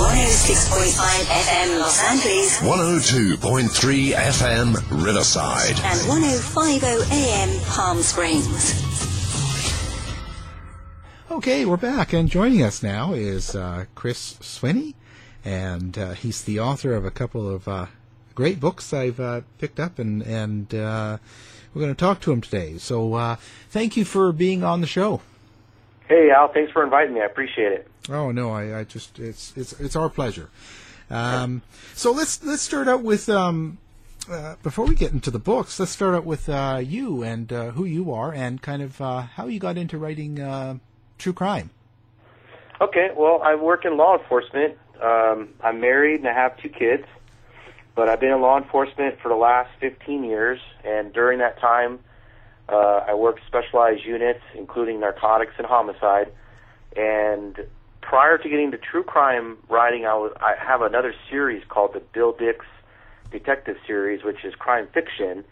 Heard on 106.5 FM Los Angeles 102.3 FM Riverside. and 1050 AM Palm Springs. Okay, we're back, and joining us now is uh, Chris Swinney, and uh, he's the author of a couple of uh, great books I've uh, picked up, and and uh, we're going to talk to him today. So, uh, thank you for being on the show. Hey Al, thanks for inviting me. I appreciate it. Oh no, I, I just it's it's it's our pleasure. Um, so let's let's start out with um, uh, before we get into the books. Let's start out with uh, you and uh, who you are, and kind of uh, how you got into writing uh, true crime. Okay, well, I work in law enforcement. Um, I'm married and I have two kids, but I've been in law enforcement for the last 15 years, and during that time, uh, I worked specialized units, including narcotics and homicide. And prior to getting to true crime writing, I, was, I have another series called the Bill Dix Detective Series, which is crime fiction.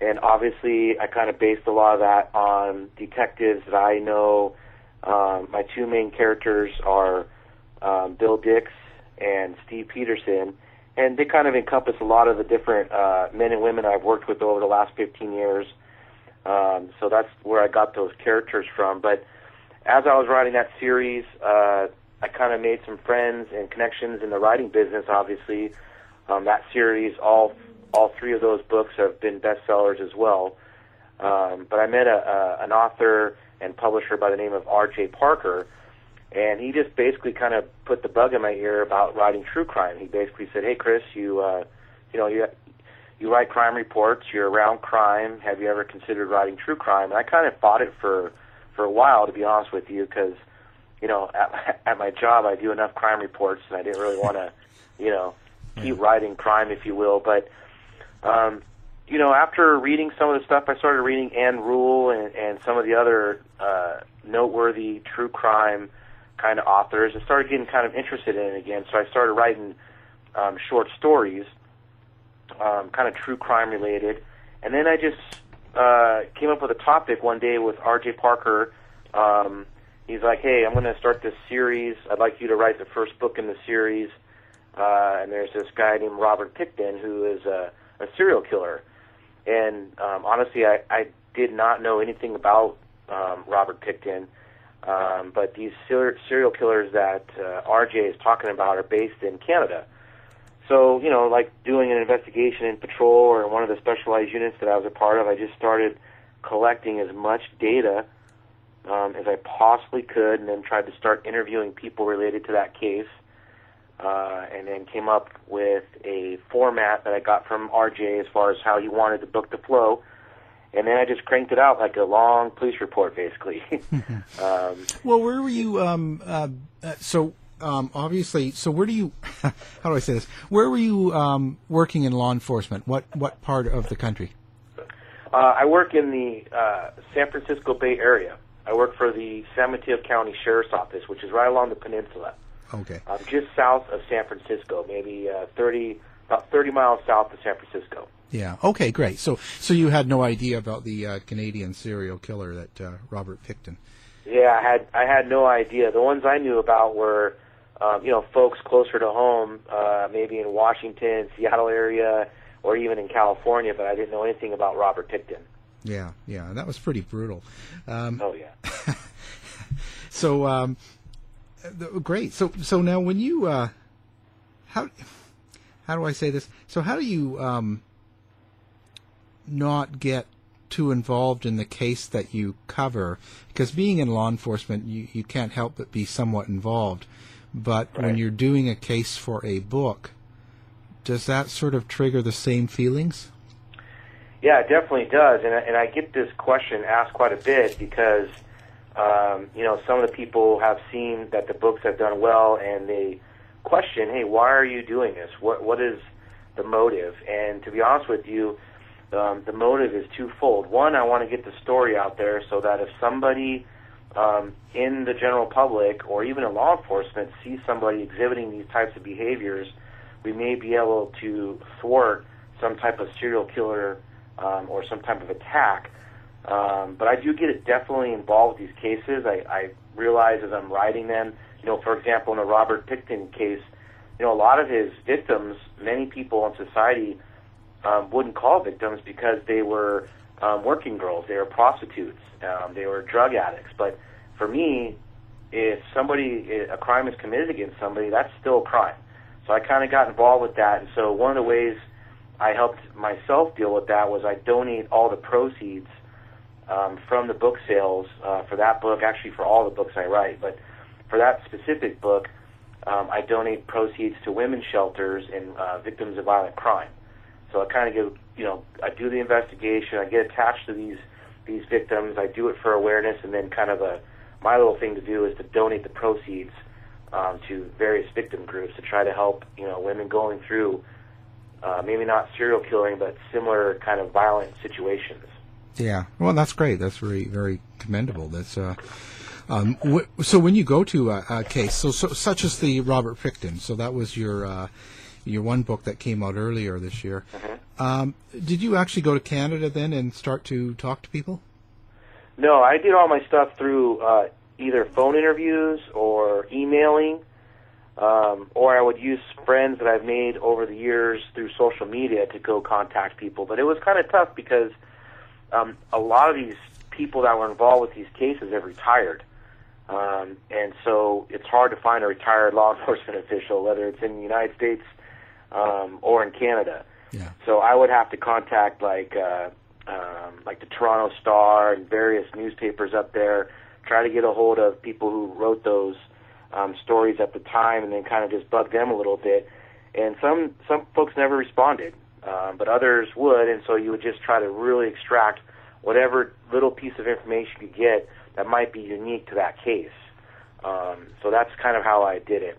And obviously, I kind of based a lot of that on detectives that I know. Um, my two main characters are um, Bill Dix and Steve Peterson, and they kind of encompass a lot of the different uh, men and women I've worked with over the last 15 years. Um, so that's where I got those characters from. But as I was writing that series, uh, I kind of made some friends and connections in the writing business. Obviously, um, that series, all all three of those books have been bestsellers as well. Um, but I met a, a, an author and publisher by the name of R.J. Parker, and he just basically kind of put the bug in my ear about writing true crime. He basically said, "Hey, Chris, you uh, you know you you write crime reports. You're around crime. Have you ever considered writing true crime?" And I kind of fought it for for a while, to be honest with you, because you know at, at my job I do enough crime reports, and I didn't really want to you know keep writing crime, if you will. But um, you know, after reading some of the stuff, I started reading Ann Rule and, and some of the other uh, noteworthy true crime kind of authors. I started getting kind of interested in it again, so I started writing um, short stories, um, kind of true crime related. And then I just uh, came up with a topic one day with R.J. Parker. Um, he's like, "Hey, I'm going to start this series. I'd like you to write the first book in the series." Uh, and there's this guy named Robert Pickton who is a, a serial killer. And um, honestly, I, I did not know anything about um, Robert Pickton. Um, but these ser- serial killers that uh, RJ is talking about are based in Canada. So, you know, like doing an investigation in patrol or one of the specialized units that I was a part of, I just started collecting as much data um, as I possibly could and then tried to start interviewing people related to that case. Uh, and then came up with a format that I got from RJ as far as how he wanted the book to flow. And then I just cranked it out like a long police report, basically. um, Well, where were you? Um, uh, uh, so um, obviously, so where do you? How do I say this? Where were you um, working in law enforcement? What what part of the country? Uh, I work in the uh, San Francisco Bay Area. I work for the San Mateo County Sheriff's Office, which is right along the peninsula, Okay. um, just south of San Francisco, maybe uh, 30, about 30 miles south of San Francisco. Yeah. Okay. Great. So so you had no idea about the uh, Canadian serial killer that uh, Robert Pickton. Yeah, I had I had no idea. The ones I knew about were, um, you know, folks closer to home, uh, maybe in Washington, Seattle area, or even in California. But I didn't know anything about Robert Pickton. Yeah. Yeah. That was pretty brutal. Um, Oh yeah. So um, great. So so now when you uh, how how do I say this? So how do you um, not get too involved in the case that you cover? Because being in law enforcement, you, you can't help but be somewhat involved. But when you're doing a case for a book, does that sort of trigger the same feelings? Yeah, it definitely does, and I, and I get this question asked quite a bit because um, you know some of the people have seen that the books have done well, and they question, "Hey, why are you doing this? What what is the motive?" And to be honest with you, um, the motive is twofold. One, I want to get the story out there so that if somebody um, in the general public or even in law enforcement sees somebody exhibiting these types of behaviors, we may be able to thwart some type of serial killer um, or some type of attack. Um, but I do get it definitely involved with these cases. I, I realize as I'm writing them, you know, for example, in the Robert Pickton case, you know, a lot of his victims, many people in society um, wouldn't call victims because they were um, working girls, they were prostitutes, um, they were drug addicts. But for me, if somebody a crime is committed against somebody, that's still a crime. So I kind of got involved with that, and so one of the ways I helped myself deal with that was I donate all the proceeds um, from the book sales uh, for that book, actually for all the books I write, but for that specific book, um, I donate proceeds to women's shelters and uh, victims of violent crime. So I kind of give, you know, I do the investigation, I get attached to these these victims, I do it for awareness, and then kind of a my little thing to do is to donate the proceeds um, to various victim groups to try to help, you know, women going through uh, maybe not serial killing, but similar kind of violent situations. Yeah, well, that's great. That's very, very commendable. That's uh, um, w- so when you go to a, a case, so, so such as the Robert Pickton, so that was your uh, your one book that came out earlier this year. Um, did you actually go to Canada then and start to talk to people? No, I did all my stuff through uh, either phone interviews or emailing, um, or I would use friends that I've made over the years through social media to go contact people. But it was kind of tough because um, a lot of these people that were involved with these cases have retired. Um, and so it's hard to find a retired law enforcement official, whether it's in the United States um, or in Canada. Yeah. So I would have to contact like uh, um, like the Toronto Star and various newspapers up there, try to get a hold of people who wrote those um, stories at the time, and then kind of just bug them a little bit. And some some folks never responded, um, but others would, and so you would just try to really extract whatever little piece of information you get that might be unique to that case. Um, so that's kind of how I did it.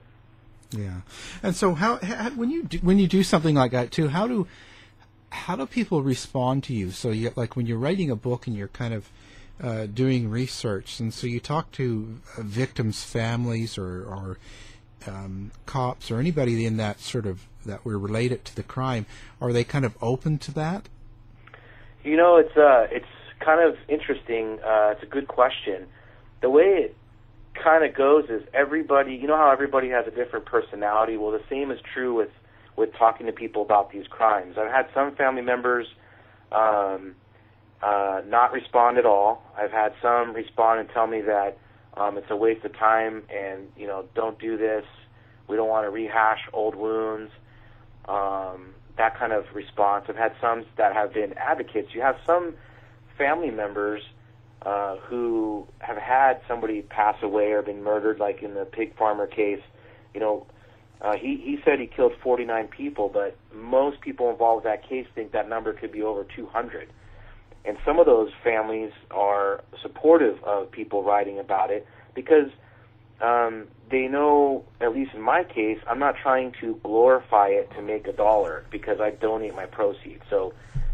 Yeah, and so how, how when you do, when you do something like that too, how do how do people respond to you? So you like when you're writing a book and you're kind of uh, doing research, and so you talk to uh, victims' families or, or um, cops or anybody in that sort of that were related to the crime. Are they kind of open to that? You know, it's uh, it's kind of interesting. Uh, it's a good question. The way it kind of goes is everybody. You know how everybody has a different personality. Well, the same is true with with talking to people about these crimes. I've had some family members um, uh, not respond at all. I've had some respond and tell me that um, it's a waste of time and you know don't do this. We don't want to rehash old wounds. Um, that kind of response. I've had some that have been advocates. You have some family members uh, who have had somebody pass away or been murdered, like in the pig farmer case. You know, uh, he he said he killed 49 people, but most people involved with that case think that number could be over 200. And some of those families are supportive of people writing about it because um, they know, at least in my case, I'm not trying to glorify it to make a dollar because I donate my proceeds. So,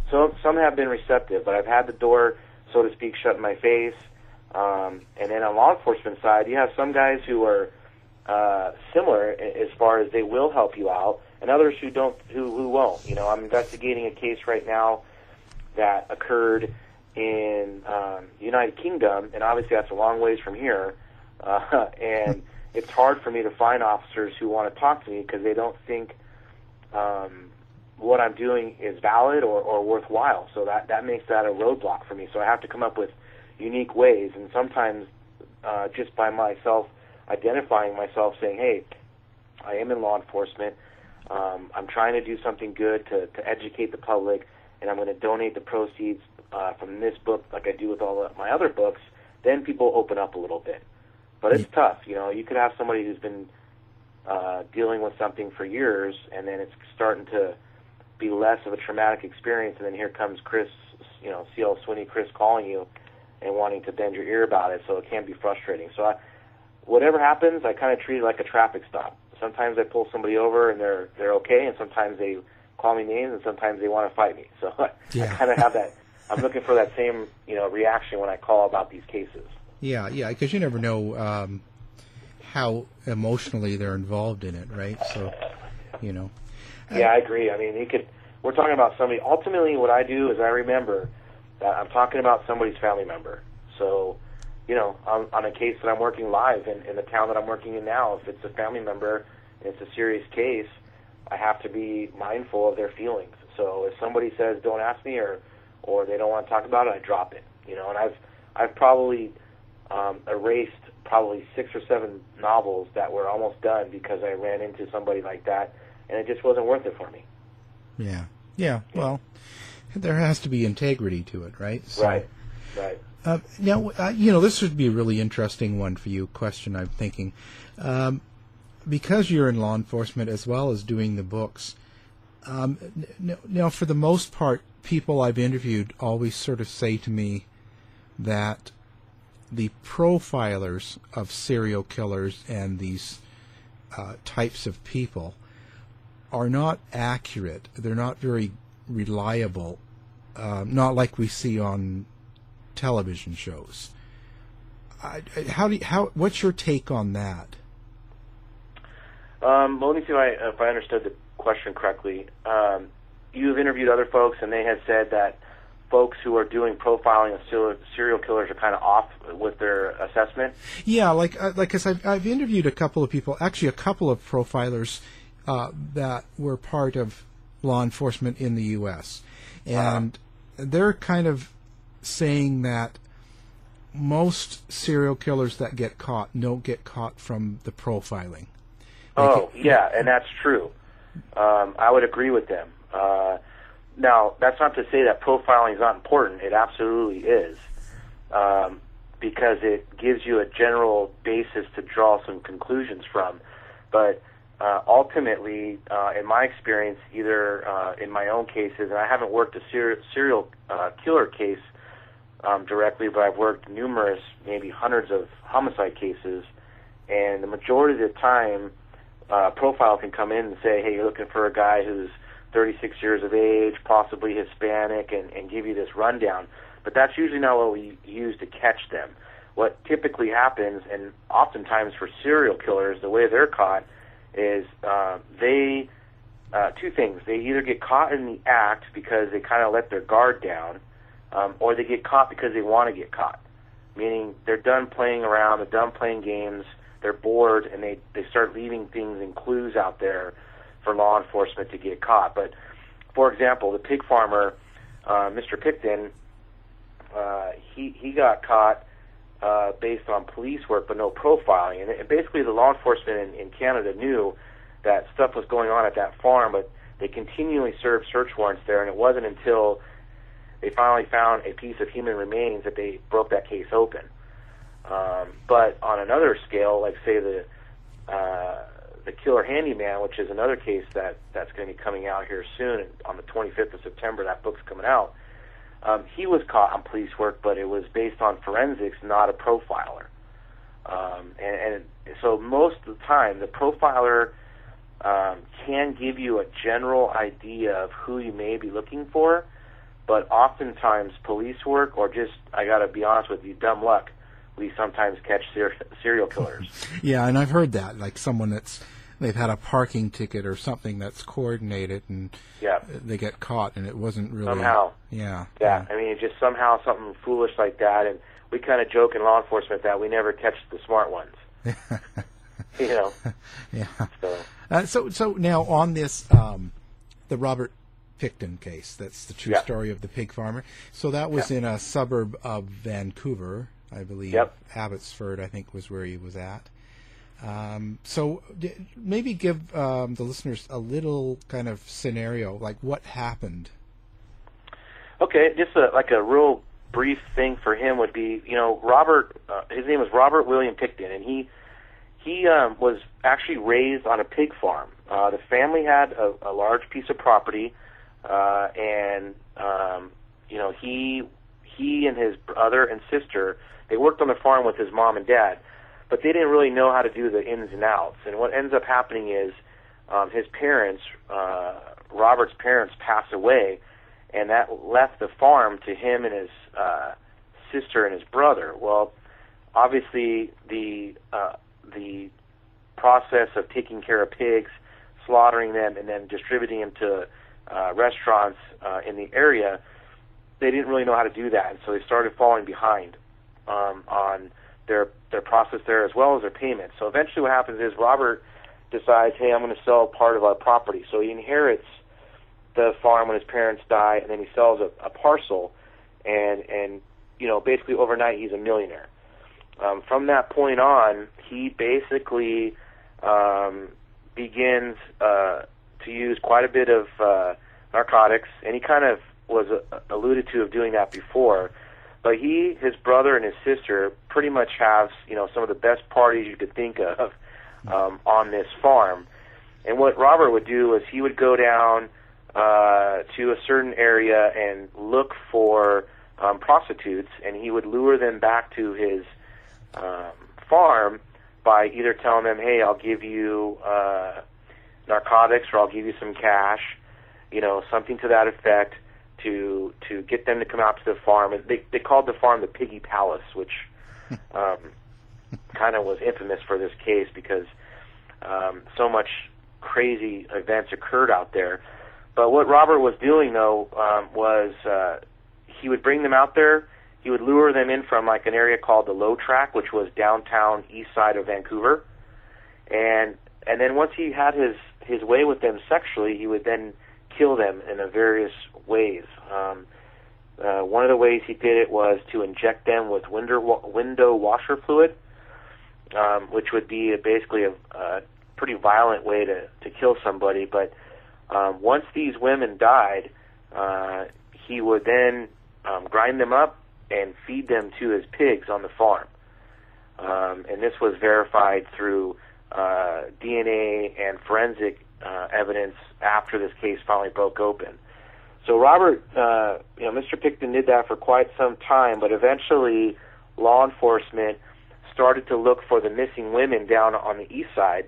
so some have been receptive, but I've had the door, so to speak, shut in my face. Um, and then on law enforcement side, you have some guys who are uh, similar as far as they will help you out, and others who don't, who who won't. You know, I'm investigating a case right now that occurred in um, United Kingdom, and obviously that's a long ways from here. Uh, and it's hard for me to find officers who want to talk to me because they don't think um, what I'm doing is valid or, or worthwhile. So that that makes that a roadblock for me. So I have to come up with unique ways, and sometimes uh, just by myself identifying myself, saying, "Hey, I am in law enforcement. Um, I'm trying to do something good to, to educate the public, and I'm going to donate the proceeds uh, from this book, like I do with all of my other books." Then people open up a little bit, but it's tough. You know, you could have somebody who's been uh, dealing with something for years, and then it's starting to be less of a traumatic experience, and then here comes Chris, you know, CL Swinney, Chris calling you and wanting to bend your ear about it, so it can be frustrating. So I, whatever happens, I kind of treat it like a traffic stop. Sometimes I pull somebody over and they're they're okay, and sometimes they call me names, and sometimes they want to fight me. So I, Yeah. I kind of have that. I'm looking for that same you know reaction when I call about these cases. Yeah, yeah, because you never know um, how emotionally they're involved in it, right? So, you know. Yeah, I agree. I mean, you could. We're talking about somebody. Ultimately, what I do is I remember that I'm talking about somebody's family member. So, you know, on, on a case that I'm working live in, in the town that I'm working in now, if it's a family member and it's a serious case, I have to be mindful of their feelings. So, if somebody says don't ask me or or they don't want to talk about it, I drop it. You know, and I've I've probably um, erased probably six or seven novels that were almost done because I ran into somebody like that, and it just wasn't worth it for me. Yeah, yeah. Well, there has to be integrity to it, right? So, Right, right. Uh, now, uh, you know, this would be a really interesting one for you. Question I'm thinking, um, because you're in law enforcement as well as doing the books. Um, n- now, for the most part, people I've interviewed always sort of say to me that the profilers of serial killers and these uh, types of people are not accurate. They're not very reliable. Um, not like we see on television shows. I, I- how do you, how what's your take on that? Um, well, let me see if I, if I understood the question correctly. Um, you've interviewed other folks, and they had said that folks who are doing profiling of serial, serial killers are kind of off with their assessment. Yeah, like uh, like cause I've I've interviewed a couple of people, actually a couple of profilers uh, that were part of law enforcement in the U.S. and they're kind of saying that most serial killers that get caught don't get caught from the profiling. Oh, yeah, and that's true. Um, I would agree with them. Uh, now, that's not to say that profiling is not important. It absolutely is, um, because it gives you a general basis to draw some conclusions from. But uh, ultimately, uh, in my experience, either uh, in my own cases, and I haven't worked a ser- serial uh, killer case um, directly, but I've worked numerous, maybe hundreds of homicide cases, and the majority of the time, uh, profile can come in and say, "Hey, you're looking for a guy who's 36 years of age, possibly Hispanic," and, and give you this rundown. But that's usually not what we use to catch them. What typically happens, and oftentimes for serial killers, the way they're caught is uh, they uh, two things. They either get caught in the act because they kind of let their guard down, um, or they get caught because they want to get caught. Meaning they're done playing around, they're done playing games, they're bored, and they they start leaving things and clues out there for law enforcement to get caught. But for example, the pig farmer, uh, Mr. Pickton, uh, he he got caught uh, based on police work, but no profiling. And, and basically, the law enforcement in, in Canada knew that stuff was going on at that farm, but they continually served search warrants there, and it wasn't until they finally found a piece of human remains that they broke that case open. Um, but on another scale, like say the uh, the killer handyman, which is another case that that's going to be coming out here soon on the 25th of September. That book's coming out. Um, he was caught on police work, but it was based on forensics, not a profiler. Um, and, and so most of the time, the profiler um, can give you a general idea of who you may be looking for, but oftentimes police work or just, I got to be honest with you, dumb luck, we sometimes catch ser- serial killers. Yeah, and I've heard that, like someone that's they've had a parking ticket or something that's coordinated, and Yeah. they get caught, and it wasn't really Somehow. Yeah, Yeah, I mean, it's just somehow something foolish like that, and we kind of joke in law enforcement that we never catch the smart ones. you know, yeah. so Uh, so, so now on this, um, the Robert Pickton case. That's the true Yeah. story of the pig farmer. So that was Yeah. in a suburb of Vancouver, I believe. Yep. Abbotsford, I think, was where he was at. Um, so maybe give um, the listeners a little kind of scenario, like what happened. Okay, just a, like a real brief thing for him would be, you know, Robert. Uh, his name was Robert William Pickton, and he he um, was actually raised on a pig farm. Uh, the family had a, a large piece of property, uh, and um, you know he he and his brother and sister they worked on the farm with his mom and dad, but they didn't really know how to do the ins and outs. And what ends up happening is um, his parents, uh, Robert's parents, pass away, and that left the farm to him and his uh, sister and his brother. Well, obviously the uh, the process of taking care of pigs, slaughtering them, and then distributing them to uh, restaurants uh, in the area, they didn't really know how to do that, and so they started falling behind um, on their their process there as well as their payments. So eventually, what happens is Robert decides, hey, I'm going to sell part of our property. So he inherits the farm when his parents die, and then he sells a, a parcel, and and you know basically overnight he's a millionaire. Um, from that point on, he basically um, begins uh, to use quite a bit of uh, narcotics, and he kind of was uh, alluded to of doing that before. But he, his brother, and his sister pretty much have you know some of the best parties you could think of um, on this farm. And what Robert would do is he would go down uh, to a certain area and look for um, prostitutes, and he would lure them back to his um, farm by either telling them, "Hey, I'll give you uh, narcotics, or I'll give you some cash," you know, something to that effect, to to get them to come out to the farm. They they called the farm the Piggy Palace, which um, kind of was infamous for this case because um, so much crazy events occurred out there. But what Robert was doing though um, was uh, he would bring them out there. He would lure them in from like an area called the Low Track, which was downtown east side of Vancouver, and and then once he had his his way with them sexually, he would then kill them in a various ways. Um, uh, one of the ways he did it was to inject them with window wa- window washer fluid, um, which would be a, basically a, a pretty violent way to to kill somebody. But um, once these women died, uh, he would then um, grind them up and feed them to his pigs on the farm. Um, and this was verified through uh, DNA and forensic uh, evidence after this case finally broke open. So Robert, uh, you know, Mr. Pickton did that for quite some time, but eventually law enforcement started to look for the missing women down on the east side,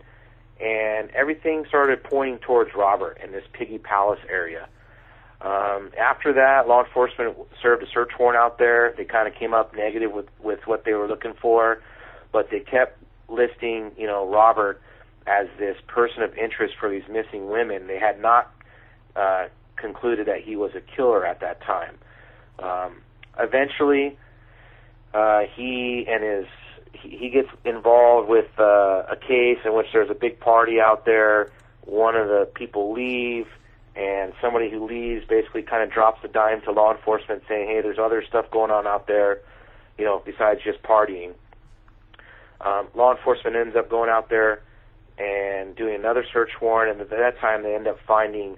and everything started pointing towards Robert in this Piggy Palace area. Um, after that, law enforcement served a search warrant out there. They kind of came up negative with with what they were looking for, but they kept listing, you know, Robert as this person of interest for these missing women. They had not uh, concluded that he was a killer at that time. Um, eventually, uh, he and his he, gets involved with uh, a case in which there's a big party out there. One of the people leave, and somebody who leaves basically kind of drops the dime to law enforcement, saying, "Hey, there's other stuff going on out there, you know, besides just partying." Um, law enforcement ends up going out there and doing another search warrant, and at that time they end up finding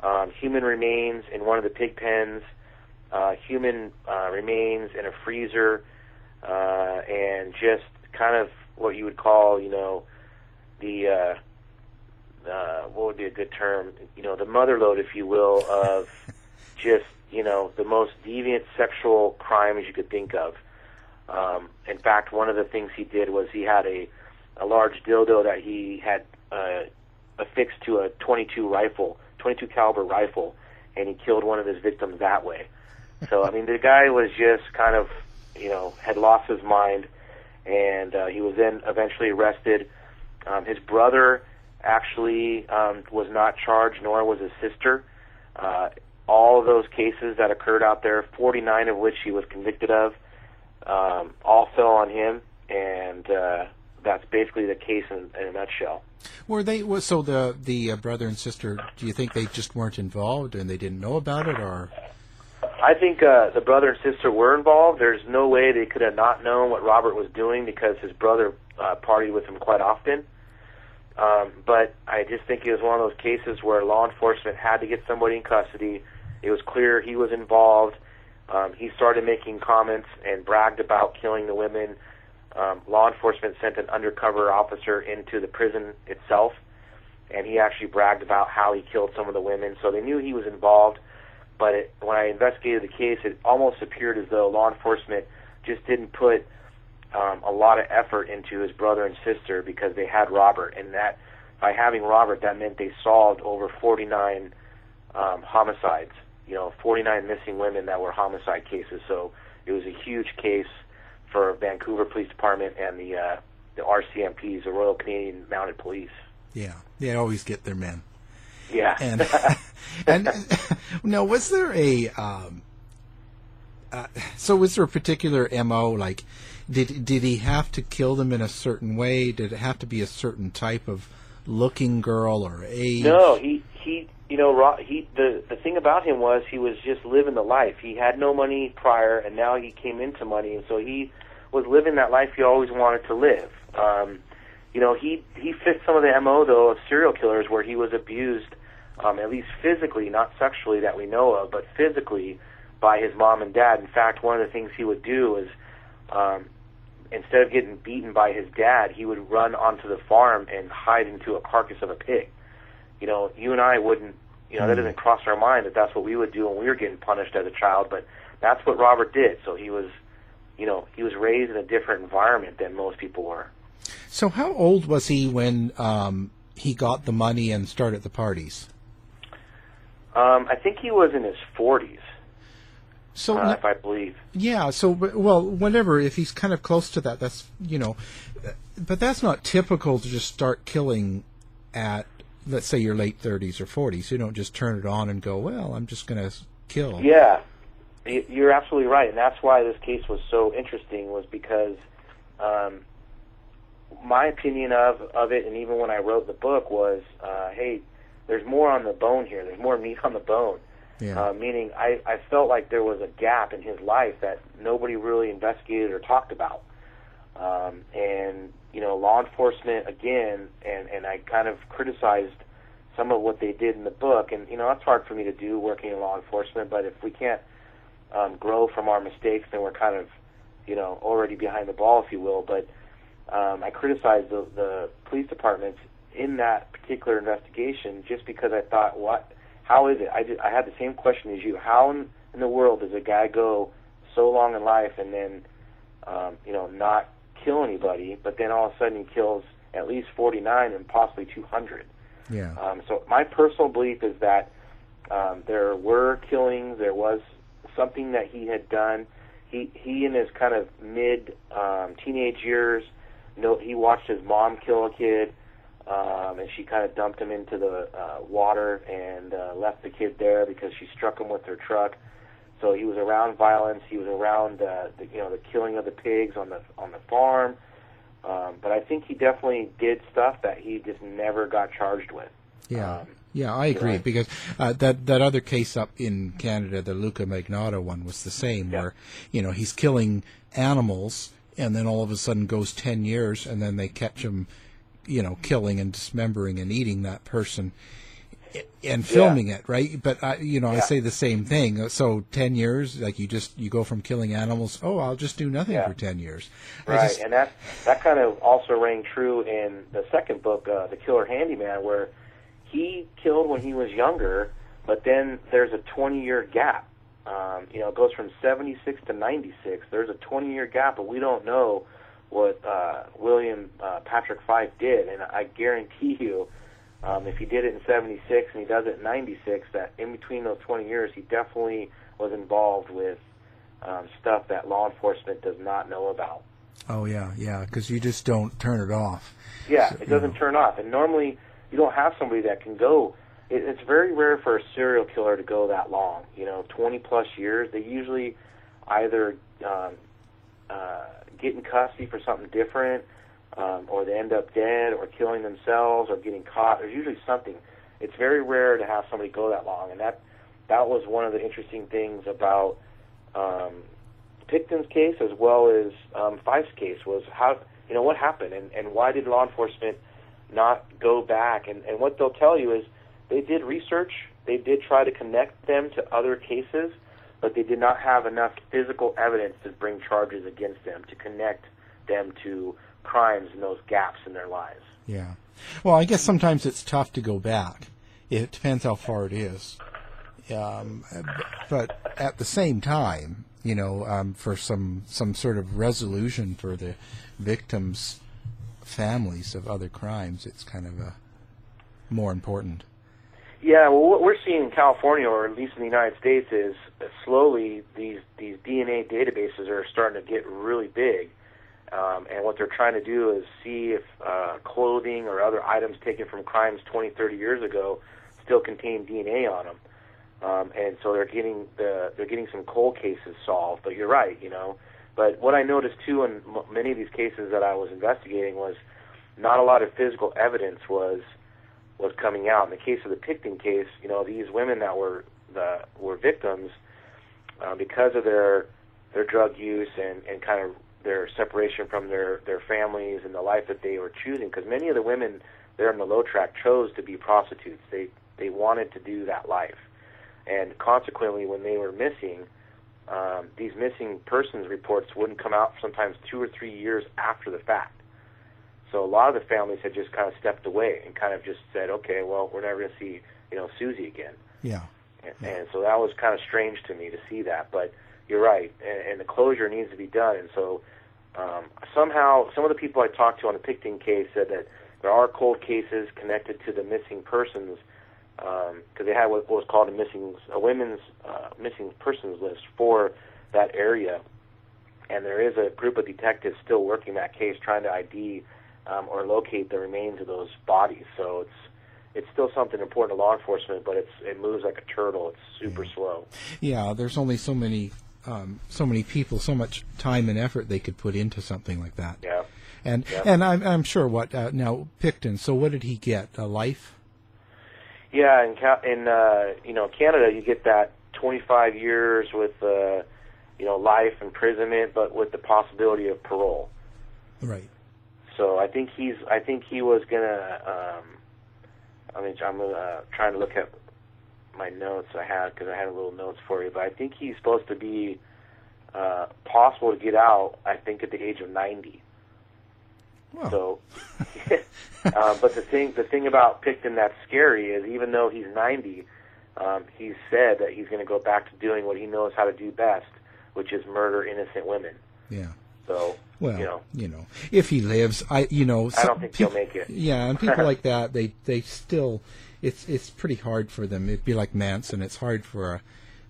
um, human remains in one of the pig pens, uh, human uh, remains in a freezer, uh, and just kind of what you would call, you know, the uh, uh, what would be a good term? You know, the mother lode, if you will, of just you know the most deviant sexual crimes you could think of. Um, in fact, one of the things he did was he had a a large dildo that he had uh, affixed to a 22 rifle, 22 caliber rifle, and he killed one of his victims that way. So I mean, the guy was just kind of, you know, had lost his mind, and uh, he was then eventually arrested. Um, his brother actually um, was not charged, nor was his sister. Uh, all of those cases that occurred out there, 49 of which he was convicted of, um, all fell on him, and uh, that's basically the case in, in a nutshell. Were they was so the the uh, brother and sister? Do you think they just weren't involved and they didn't know about it, or I think uh, the brother and sister were involved. There's no way they could have not known what Robert was doing because his brother uh, partied with him quite often. Um, but I just think it was one of those cases where law enforcement had to get somebody in custody. It was clear he was involved. Um, he started making comments and bragged about killing the women. Um, law enforcement sent an undercover officer into the prison itself, and he actually bragged about how he killed some of the women. So they knew he was involved. But it, when I investigated the case, it almost appeared as though law enforcement just didn't put um, a lot of effort into his brother and sister because they had Robert, and that by having Robert, that meant they solved over 49 um, homicides. You know, 49 missing women that were homicide cases. So it was a huge case for Vancouver Police Department and the uh, the RCMPs, the Royal Canadian Mounted Police. yeah, they always get their men. Yeah. And and now, was there a um, uh, so was there a particular mo like? Did did he have to kill them in a certain way? Did it have to be a certain type of looking girl or age? No, he he you know he the the thing about him was he was just living the life. He had no money prior, and now he came into money, and so he was living that life he always wanted to live. Um, you know, he he fit some of the mo though of serial killers, where he was abused, um, at least physically, not sexually that we know of, but physically by his mom and dad. In fact, one of the things he would do is um, instead of getting beaten by his dad, he would run onto the farm and hide into a carcass of a pig. You know, you and I wouldn't, you know, that doesn't cross our mind that that's what we would do when we were getting punished as a child, but that's what Robert did. So he was, you know, he was raised in a different environment than most people were. So how old was he when um, he got the money and started the parties? Um, I think he was in his 40s, So uh, if I believe. Yeah, so well, whatever. If he's kind of close to that, that's you know, but that's not typical to just start killing at let's say your late thirties or forties. You don't just turn it on and go, well, I'm just going to kill. Yeah, you're absolutely right, and that's why this case was so interesting. Was because um, my opinion of of it, and even when I wrote the book, was, uh, hey, there's more on the bone here. There's more meat on the bone. Yeah. Uh, meaning, I, I felt like there was a gap in his life that nobody really investigated or talked about. Um, and you know, law enforcement again, and and I kind of criticized some of what they did in the book, and you know, that's hard for me to do working in law enforcement. But if we can't um, grow from our mistakes, then we're kind of, you know, already behind the ball, if you will. But um, I criticized the, the police departments in that particular investigation just because I thought, what? How is it? I, just, I had the same question as you. How in, in the world does a guy go so long in life and then, um, you know, not kill anybody, but then all of a sudden he kills at least 49 and possibly 200? Yeah. Um, so my personal belief is that um, there were killings. There was something that he had done. He he in his kind of mid um, teenage years, no, he watched his mom kill a kid, um, and she kind of dumped him into the uh, water and uh, left the kid there because she struck him with her truck. So he was around violence. He was around uh, the you know the killing of the pigs on the on the farm. Um, but I think he definitely did stuff that he just never got charged with. Yeah, Um, yeah, I agree right. because uh, that that other case up in Canada, the Luca Magnotta one, was the same. Yeah. Where you know he's killing animals, and then all of a sudden goes ten years, and then they catch him, you know, killing and dismembering and eating that person, and filming it, right? But I, you know, I say the same thing. So ten years, like you just you go from killing animals. Oh, I'll just do nothing Yeah. for ten years. Right, just- and that that kind of also rang true in the second book, uh, The Killer Handyman, where he killed when he was younger, but then there's a 20 year gap Um, you know, it goes from 76 to 96. There's a 20 year gap, but we don't know what uh, William uh, Patrick Fyfe did. And I guarantee you, um, if he did it in 76 and he does it in 96, that in between those 20 years, he definitely was involved with um, stuff that law enforcement does not know about. Oh yeah, yeah, because you just don't turn it off. Yeah, So, it doesn't know. turn off. And normally, you don't have somebody that can go. It, it's very rare for a serial killer to go that long. You know, 20 plus years. They usually either um, uh, get in custody for something different, um, or they end up dead, or killing themselves, or getting caught. There's usually something. It's very rare to have somebody go that long, and that that was one of the interesting things about um, Pickton's case as well as um, Fyfe's case was how you know what happened and, and why did law enforcement not go back and, and what they'll tell you is they did research they did try to connect them to other cases but they did not have enough physical evidence to bring charges against them to connect them to crimes and those gaps in their lives Yeah. Well, I guess sometimes it's tough to go back. It depends how far it is. Um, but at the same time, you know, um, for some some sort of resolution for the victims' families of other crimes, it's kind of a more important. Yeah, well, what we're seeing in California, or at least in the United States, is slowly these these DNA databases are starting to get really big, um, and what they're trying to do is see if uh, clothing or other items taken from crimes 20, 30 years ago still contain DNA on them, um, and so they're getting the they're getting some cold cases solved. But you're right, you know. But what I noticed too in m- many of these cases that I was investigating was not a lot of physical evidence was was coming out. In the case of the Pickton case, you know, these women that were the were victims uh, because of their their drug use and and kind of their separation from their their families and the life that they were choosing. Because many of the women there in the low track chose to be prostitutes. They they wanted to do that life, and consequently, when they were missing. Um, these missing persons reports wouldn't come out sometimes two or three years after the fact. So a lot of the families had just kind of stepped away and kind of just said, okay, well, we're never going to see, you know, Susie again. Yeah. And, and so that was kind of strange to me to see that. But you're right, and, and the closure needs to be done. And so um, somehow, some of the people I talked to on the Pickton case said that there are cold cases connected to the missing persons because they had what was called a missing a women's uh, missing persons list for that area. And there is a group of detectives still working that case, trying to ID um, or locate the remains of those bodies. So it's it's still something important to law enforcement, but it's it moves like a turtle. It's super slow. Yeah, there's only so many um, so many people, so much time and effort they could put into something like that. Yeah. And Yeah. and I'm I'm sure what uh, now Pickton. So what did he get? A life? Yeah, in Ca- in uh, you know Canada, you get that 25 years with uh, you know life imprisonment, but with the possibility of parole. Right. So I think he's I think he was gonna. Um, I mean, I'm uh, trying to look at my notes I had because I had a little notes for you, but I think he's supposed to be uh, possible to get out. I think at the age of 90. Well, So, uh, but the thing the thing about Pickton that's scary is even though he's 90, um, he's said that he's going to go back to doing what he knows how to do best, which is murder innocent women. yeah. So, Well, you know, you know, if he lives, I you know, I don't think he'll make it. Yeah, and people like that, they they still, it's it's pretty hard for them. It'd be like Manson. It's hard for a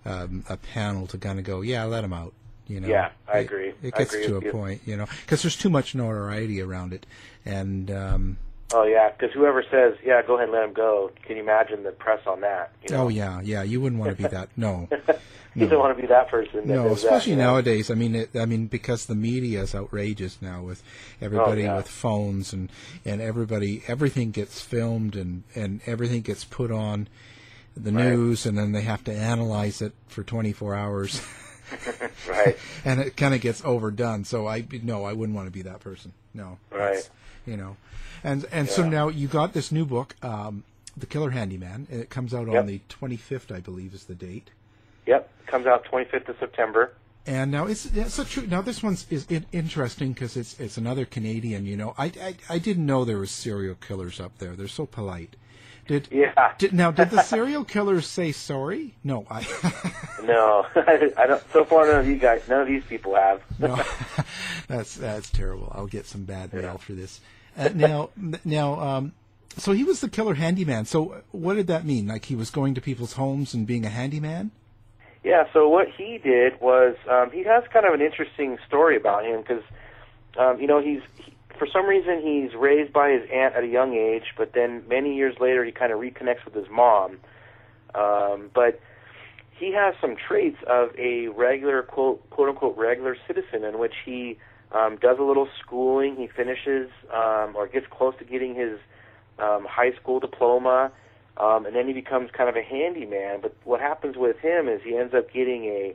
um, a panel to kind of go, yeah, let him out. You know. Yeah, I agree. It gets agree to a you. point, you know, because there's too much notoriety around it, and um, oh yeah, because whoever says, yeah, go ahead and let him go, can you imagine the press on that? You know? oh yeah, yeah, you wouldn't want to be that. No. you don't want to be that person. That No, does that, especially know? nowadays. I mean, it, I mean, because the media is outrageous now with everybody Oh, yeah. with phones and and everybody, everything gets filmed and and everything gets put on the Right. news, and then they have to analyze it for 24 hours, Right. and it kind of gets overdone. So I no, I wouldn't want to be that person. No, Right. You know, and and so now you got this new book, um, The Killer Handyman. and It comes out Yep. on the 25th, I believe, is the date. Yep, comes out 25th of September. And now it's, it's a true. Now this one's is in, interesting because it's it's another Canadian. You know, I, I I didn't know there was serial killers up there. They're so polite, Did Yeah. Did, now, did the serial killer say sorry? No, I. No, I don't. So far, none of you guys, none of these people have. no, that's that's terrible. I'll get some bad mail for this. Uh, now, now, um, so he was the killer handyman. So, what did that mean? Like he was going to people's homes and being a handyman? Yeah. So what he did was um, he has kind of an interesting story about him because um, you know he's he, for some reason he's raised by his aunt at a young age, but then many years later he kind of reconnects with his mom. Um, but he has some traits of a regular quote quote unquote regular citizen in which he um, does a little schooling, he finishes um, or gets close to getting his um, high school diploma, um, and then he becomes kind of a handyman. But what happens with him is he ends up getting a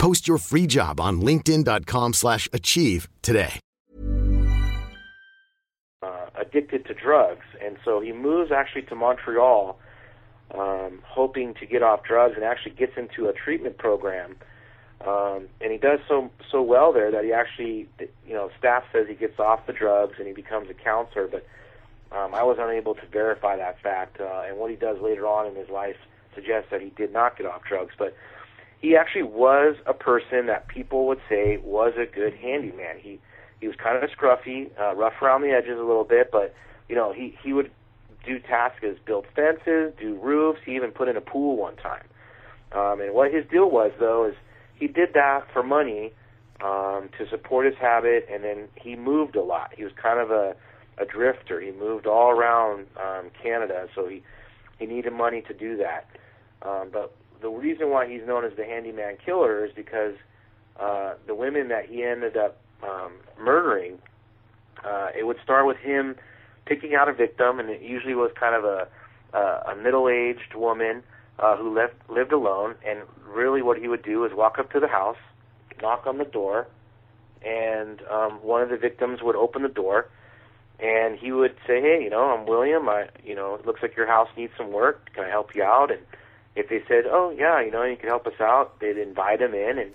Post your free job on linkedin.com slash achieve today. uh, addicted to drugs, and so he moves actually to Montreal, um, hoping to get off drugs, and actually gets into a treatment program. Um, and he does so so well there that he actually, you know, staff says he gets off the drugs and he becomes a counselor, but um, I was unable to verify that fact. Uh, and what he does later on in his life suggests that he did not get off drugs, but he actually was a person that people would say was a good handyman. He he was kind of scruffy, uh, rough around the edges a little bit, but you know he he would do tasks as build fences, do roofs. He even put in a pool one time. Um, and what his deal was though is he did that for money um, to support his habit, and then he moved a lot. He was kind of a a drifter. He moved all around um, Canada, so he he needed money to do that. Um, but the reason why he's known as the handyman killer is because uh, the women that he ended up um, murdering, uh, it would start with him picking out a victim, and it usually was kind of a a, a middle-aged woman uh, who lived lived alone. And really, what he would do is walk up to the house, knock on the door, and um, one of the victims would open the door, and he would say, "Hey, you know, I'm William. I, you know, it looks like your house needs some work. Can I help you out?" And if they said, "Oh, yeah, you know, you can help us out," they'd invite him in, and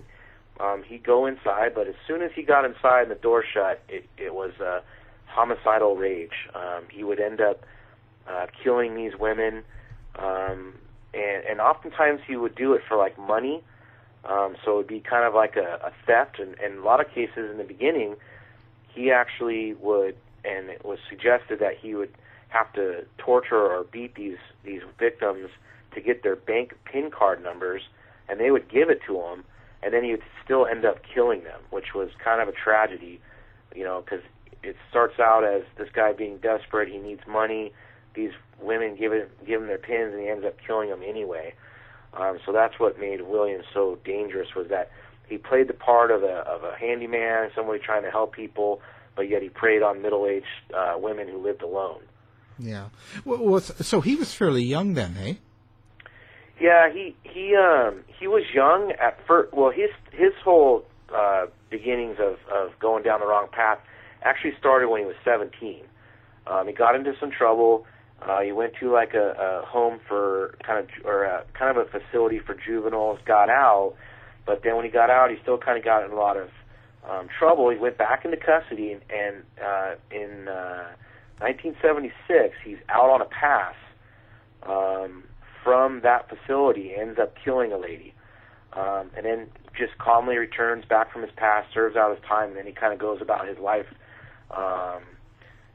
um, he'd go inside. But as soon as he got inside and the door shut, it, it was a homicidal rage. Um, he would end up uh, killing these women, um, and, and oftentimes he would do it for like money. Um, so it would be kind of like a, a theft, and, and a lot of cases in the beginning, he actually would, and it was suggested that he would have to torture or beat these these victims to get their bank PIN card numbers, and they would give it to him, and then he would still end up killing them, which was kind of a tragedy, you know, because it starts out as this guy being desperate, he needs money, these women give it give him their pins, and he ends up killing them anyway. Um, so that's what made William so dangerous was that he played the part of a of a handyman, somebody trying to help people, but yet he preyed on middle aged uh, women who lived alone. Yeah. Well, so he was fairly young then, hey? Yeah, he he um he was young at first. Well, his his whole uh, beginnings of of going down the wrong path actually started when he was 17. Um, he got into some trouble. Uh, he went to like a, a home for kind of or a, kind of a facility for juveniles. Got out, but then when he got out, he still kind of got in a lot of um, trouble. He went back into custody, and, and uh, in uh, 1976, he's out on a pass um, from that facility. Ends up killing a lady, um, and then just calmly returns back from his past, serves out his time, and then he kind of goes about his life. Um,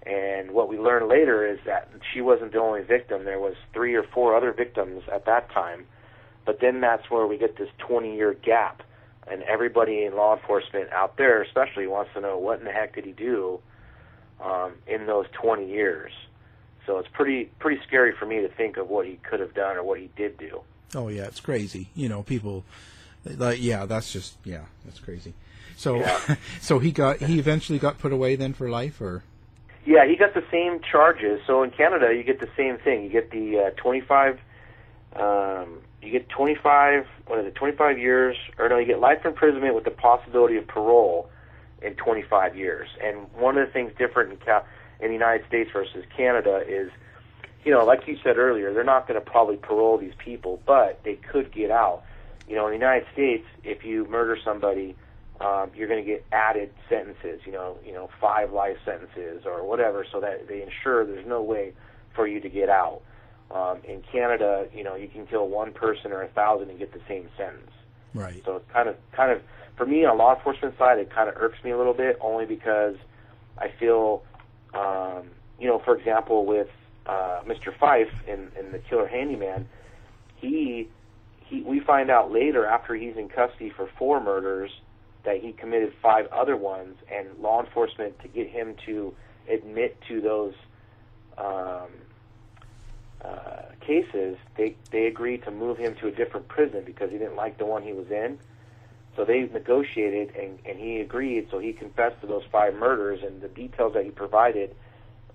and what we learn later is that she wasn't the only victim. There was three or four other victims at that time. But then that's where we get this 20-year gap, and everybody in law enforcement out there, especially, wants to know what in the heck did he do um, in those 20 years. So it's pretty pretty scary for me to think of what he could have done or what he did do. Oh yeah, it's crazy. You know, people like yeah, that's just yeah, that's crazy. So Yeah. so he got he eventually got put away then for life or Yeah, he got the same charges. So in Canada, you get the same thing. You get the uh, 25. Um, you get 25. What is it? 25 years, or no? You get life imprisonment with the possibility of parole in 25 years. And one of the things different in Cal- in the United States versus Canada is, you know, like you said earlier, they're not going to probably parole these people, but they could get out. You know, in the United States, if you murder somebody, um, you're going to get added sentences. You know, you know, five life sentences or whatever, so that they ensure there's no way for you to get out. Um, in Canada, you know, you can kill one person or a thousand and get the same sentence. right. So it's kind of, kind of, for me on law enforcement side, it kind of irks me a little bit, only because I feel, um, you know, for example, with uh, Mr. Fyfe in, in the Killer Handyman, he, he, we find out later after he's in custody for four murders that he committed five other ones, and law enforcement to get him to admit to those um, uh, cases, they they agreed to move him to a different prison because he didn't like the one he was in. So they negotiated, and and he agreed. So he confessed to those five murders, and the details that he provided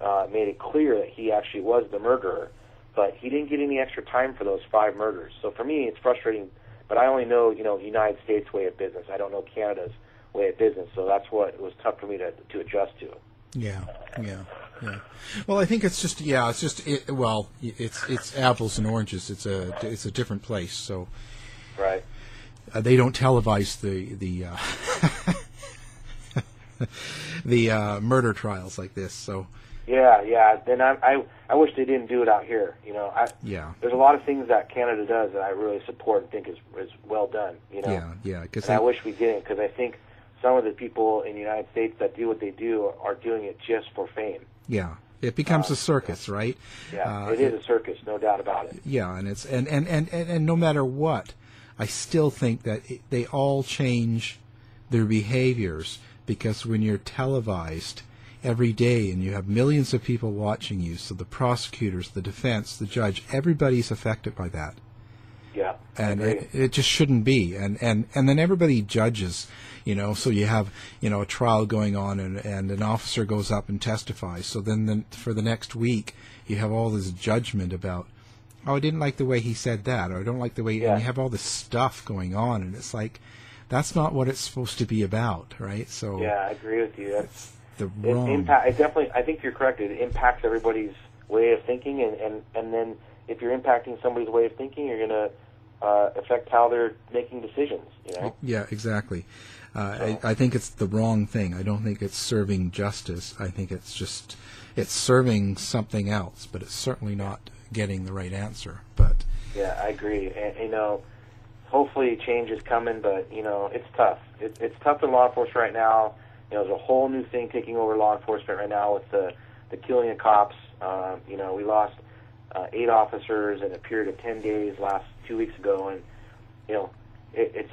uh, made it clear that he actually was the murderer. But he didn't get any extra time for those five murders. So for me, it's frustrating. But I only know you know the United States way of business. I don't know Canada's way of business. So that's what it was tough for me to to adjust to. Yeah, yeah, yeah. Well, I think it's just yeah, it's just it, well, it's it's apples and oranges. It's a it's a different place. So Right. Uh, they don't televise the the uh, the uh, murder trials like this. So Yeah, yeah. Then I, I I wish they didn't do it out here. You know, I yeah, there's a lot of things that Canada does that I really support and think is is well done. You know, yeah, yeah. Because I wish we didn't because I think some of the people in the United States that do what they do are doing it just for fame. yeah, it becomes a circus, right? Yeah, Uh, it is a circus, no doubt about it. Yeah, and it's and and and and, and no matter what, I still think that it, they all change their behaviors because when you're televised every day and you have millions of people watching you, so the prosecutors, the defense, the judge, everybody's affected by that. Yeah, and it, it just shouldn't be. And and and then everybody judges you know so you have you know a trial going on and and an officer goes up and testifies. So then the, for the next week you have all this judgment about oh I didn't like the way he said that or I don't like the way Yeah. and you have all this stuff going on and it's like that's not what it's supposed to be about right so yeah, I agree with you. That's the it wrong impact. It definitely. I think you're correct. It impacts everybody's way of thinking, and and and then if you're impacting somebody's way of thinking, you're gonna uh, affect how they're making decisions. You know. Yeah, exactly. Uh, I, I think it's the wrong thing. I don't think it's serving justice. I think it's just it's serving something else, but it's certainly not getting the right answer. But Yeah, I agree. And you know, hopefully change is coming, but you know, it's tough. It, it's tough in law enforcement right now. You know, there's a whole new thing taking over law enforcement right now with the the killing of cops. Um, you know, we lost uh, eight officers in a period of ten days last two weeks ago, and you know, it, it's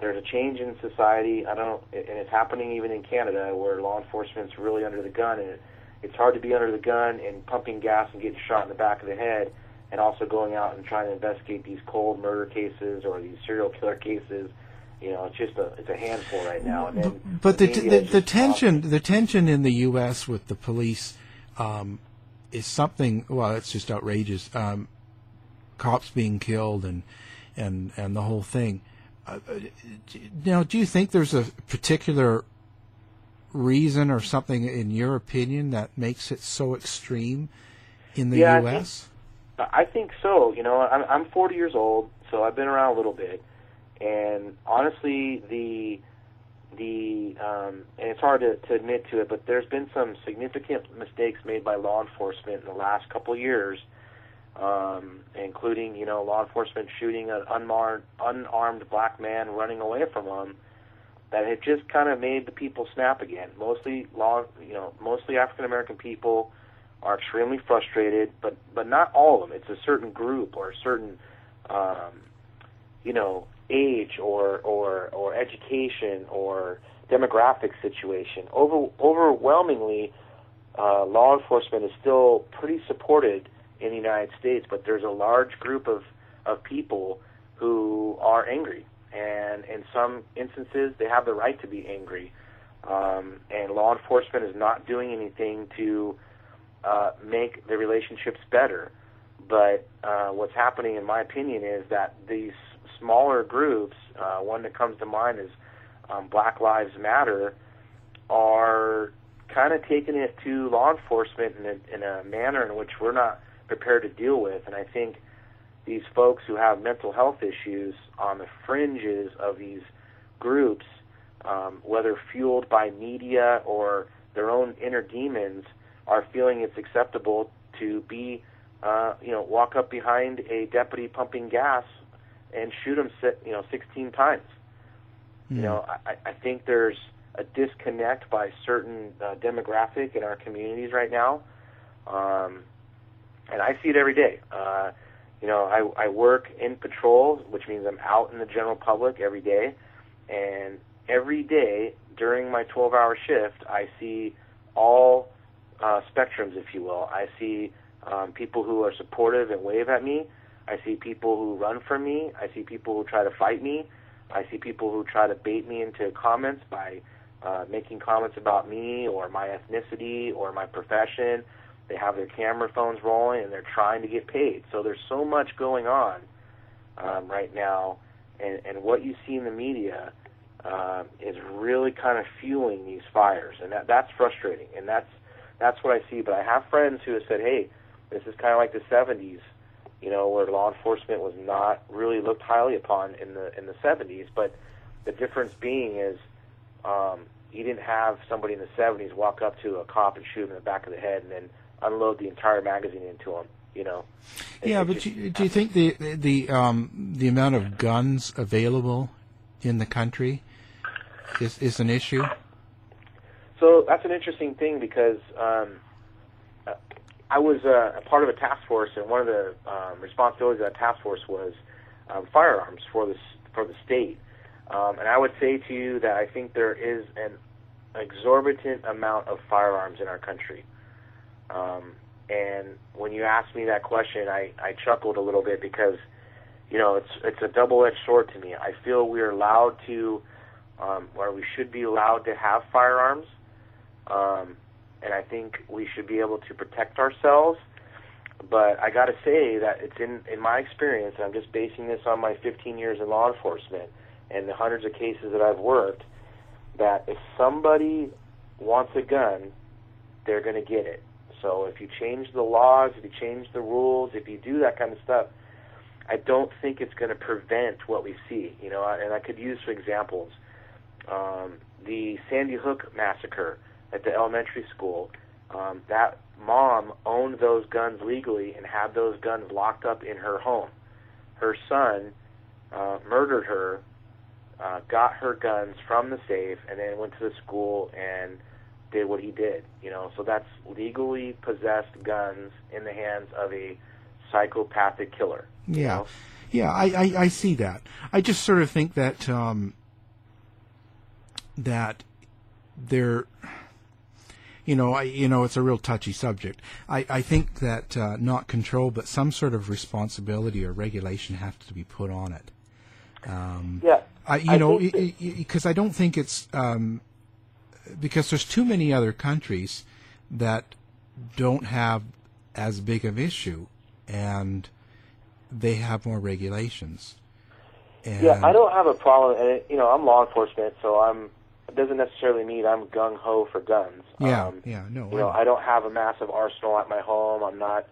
there's a change in society. I don't, and it's happening even in Canada where law enforcement's really under the gun, and it, it's hard to be under the gun and pumping gas and getting shot in the back of the head, and also going out and trying to investigate these cold murder cases or these serial killer cases. You know, it's just a it's a handful right now. And then but the the, the just tension the tension in the U.S. with the police um, is something. Well, it's just outrageous. Um, cops being killed and and and the whole thing. Uh, uh, now, do you think there's a particular reason or something in your opinion that makes it so extreme in the Yeah, I U.S.? I think so. You know, I'm I'm 40 years old, so I've been around a little bit, and honestly, the the um, and it's hard to, to admit to it, but there's been some significant mistakes made by law enforcement in the last couple of years, um, including you know law enforcement shooting an unarmed unarmed black man running away from them, that have just kind of made the people snap again. Mostly law, you know, mostly African American people are extremely frustrated, but but not all of them. It's a certain group or a certain, um, you know, age or or or education or demographic situation. Over overwhelmingly, uh, law enforcement is still pretty supported in the United States, but there's a large group of of people who are angry, and in some instances, they have the right to be angry. Um, and law enforcement is not doing anything to uh, make the relationships better. But uh, what's happening, in my opinion, is that these smaller groups, uh, one that comes to mind is um, Black Lives Matter, are kind of taking it to law enforcement in a, in a manner in which we're not prepared to deal with. And I think these folks who have mental health issues on the fringes of these groups, um, whether fueled by media or their own inner demons, are feeling it's acceptable to be, uh, you know, walk up behind a deputy pumping gas and shoot him, you know, 16 times. You know, I, I think there's a disconnect by certain uh, demographic in our communities right now, um, and I see it every day. Uh, you know, I, I work in patrol, which means I'm out in the general public every day, and every day during my 12-hour shift, I see all uh, spectrums, if you will. I see um, people who are supportive and wave at me. I see people who run from me. I see people who try to fight me. I see people who try to bait me into comments by uh, making comments about me or my ethnicity or my profession. They have their camera phones rolling and they're trying to get paid. So there's so much going on um, right now, and, and what you see in the media uh, is really kind of fueling these fires, and that that's frustrating, and that's that's what I see. But I have friends who have said, "Hey, this is kind of like the '70s, you know, where law enforcement was not really looked highly upon in the in the '70s." But the difference being is, um, you didn't have somebody in the '70s walk up to a cop and shoot him in the back of the head and then unload the entire magazine into them. You know. Yeah, but just- you, do you think the the um, the amount of guns available in the country is is an issue? So that's an interesting thing because um, uh, I was uh, a part of a task force, and one of the um, responsibilities of that task force was um, firearms for the for the state. Um, and I would say to you that I think there is an exorbitant amount of firearms in our country. Um, and when you asked me that question, I, I chuckled a little bit because, you know, it's it's a double-edged sword to me. I feel we are allowed to, um, or we should be allowed to have firearms, um, and I think we should be able to protect ourselves. But I got to say that it's in in my experience, and I'm just basing this on my 15 years in law enforcement and the hundreds of cases that I've worked, that if somebody wants a gun, they're going to get it. So if you change the laws, if you change the rules, if you do that kind of stuff, I don't think it's going to prevent what we see. You know, and I could use some examples. Um, the Sandy Hook massacre at the elementary school. Um, that mom owned those guns legally and had those guns locked up in her home. Her son uh, murdered her, uh, got her guns from the safe, and then went to the school and did what he did. You know, so that's legally possessed guns in the hands of a psychopathic killer. you Yeah, know? yeah, I, I, I see that. I just sort of think that um, that there, you know, I, you know, it's a real touchy subject. I, I think that uh, not control, but some sort of responsibility or regulation has to be put on it. Um, Yeah, I, you I know, because I don't think it's um, because there's too many other countries that don't have as big of issue, and they have more regulations. And Yeah, I don't have a problem, and you know, I'm law enforcement, so I'm. It doesn't necessarily mean I'm gung ho for guns. Yeah, Um, yeah, no. You know, I- I don't have a massive arsenal at my home. I'm not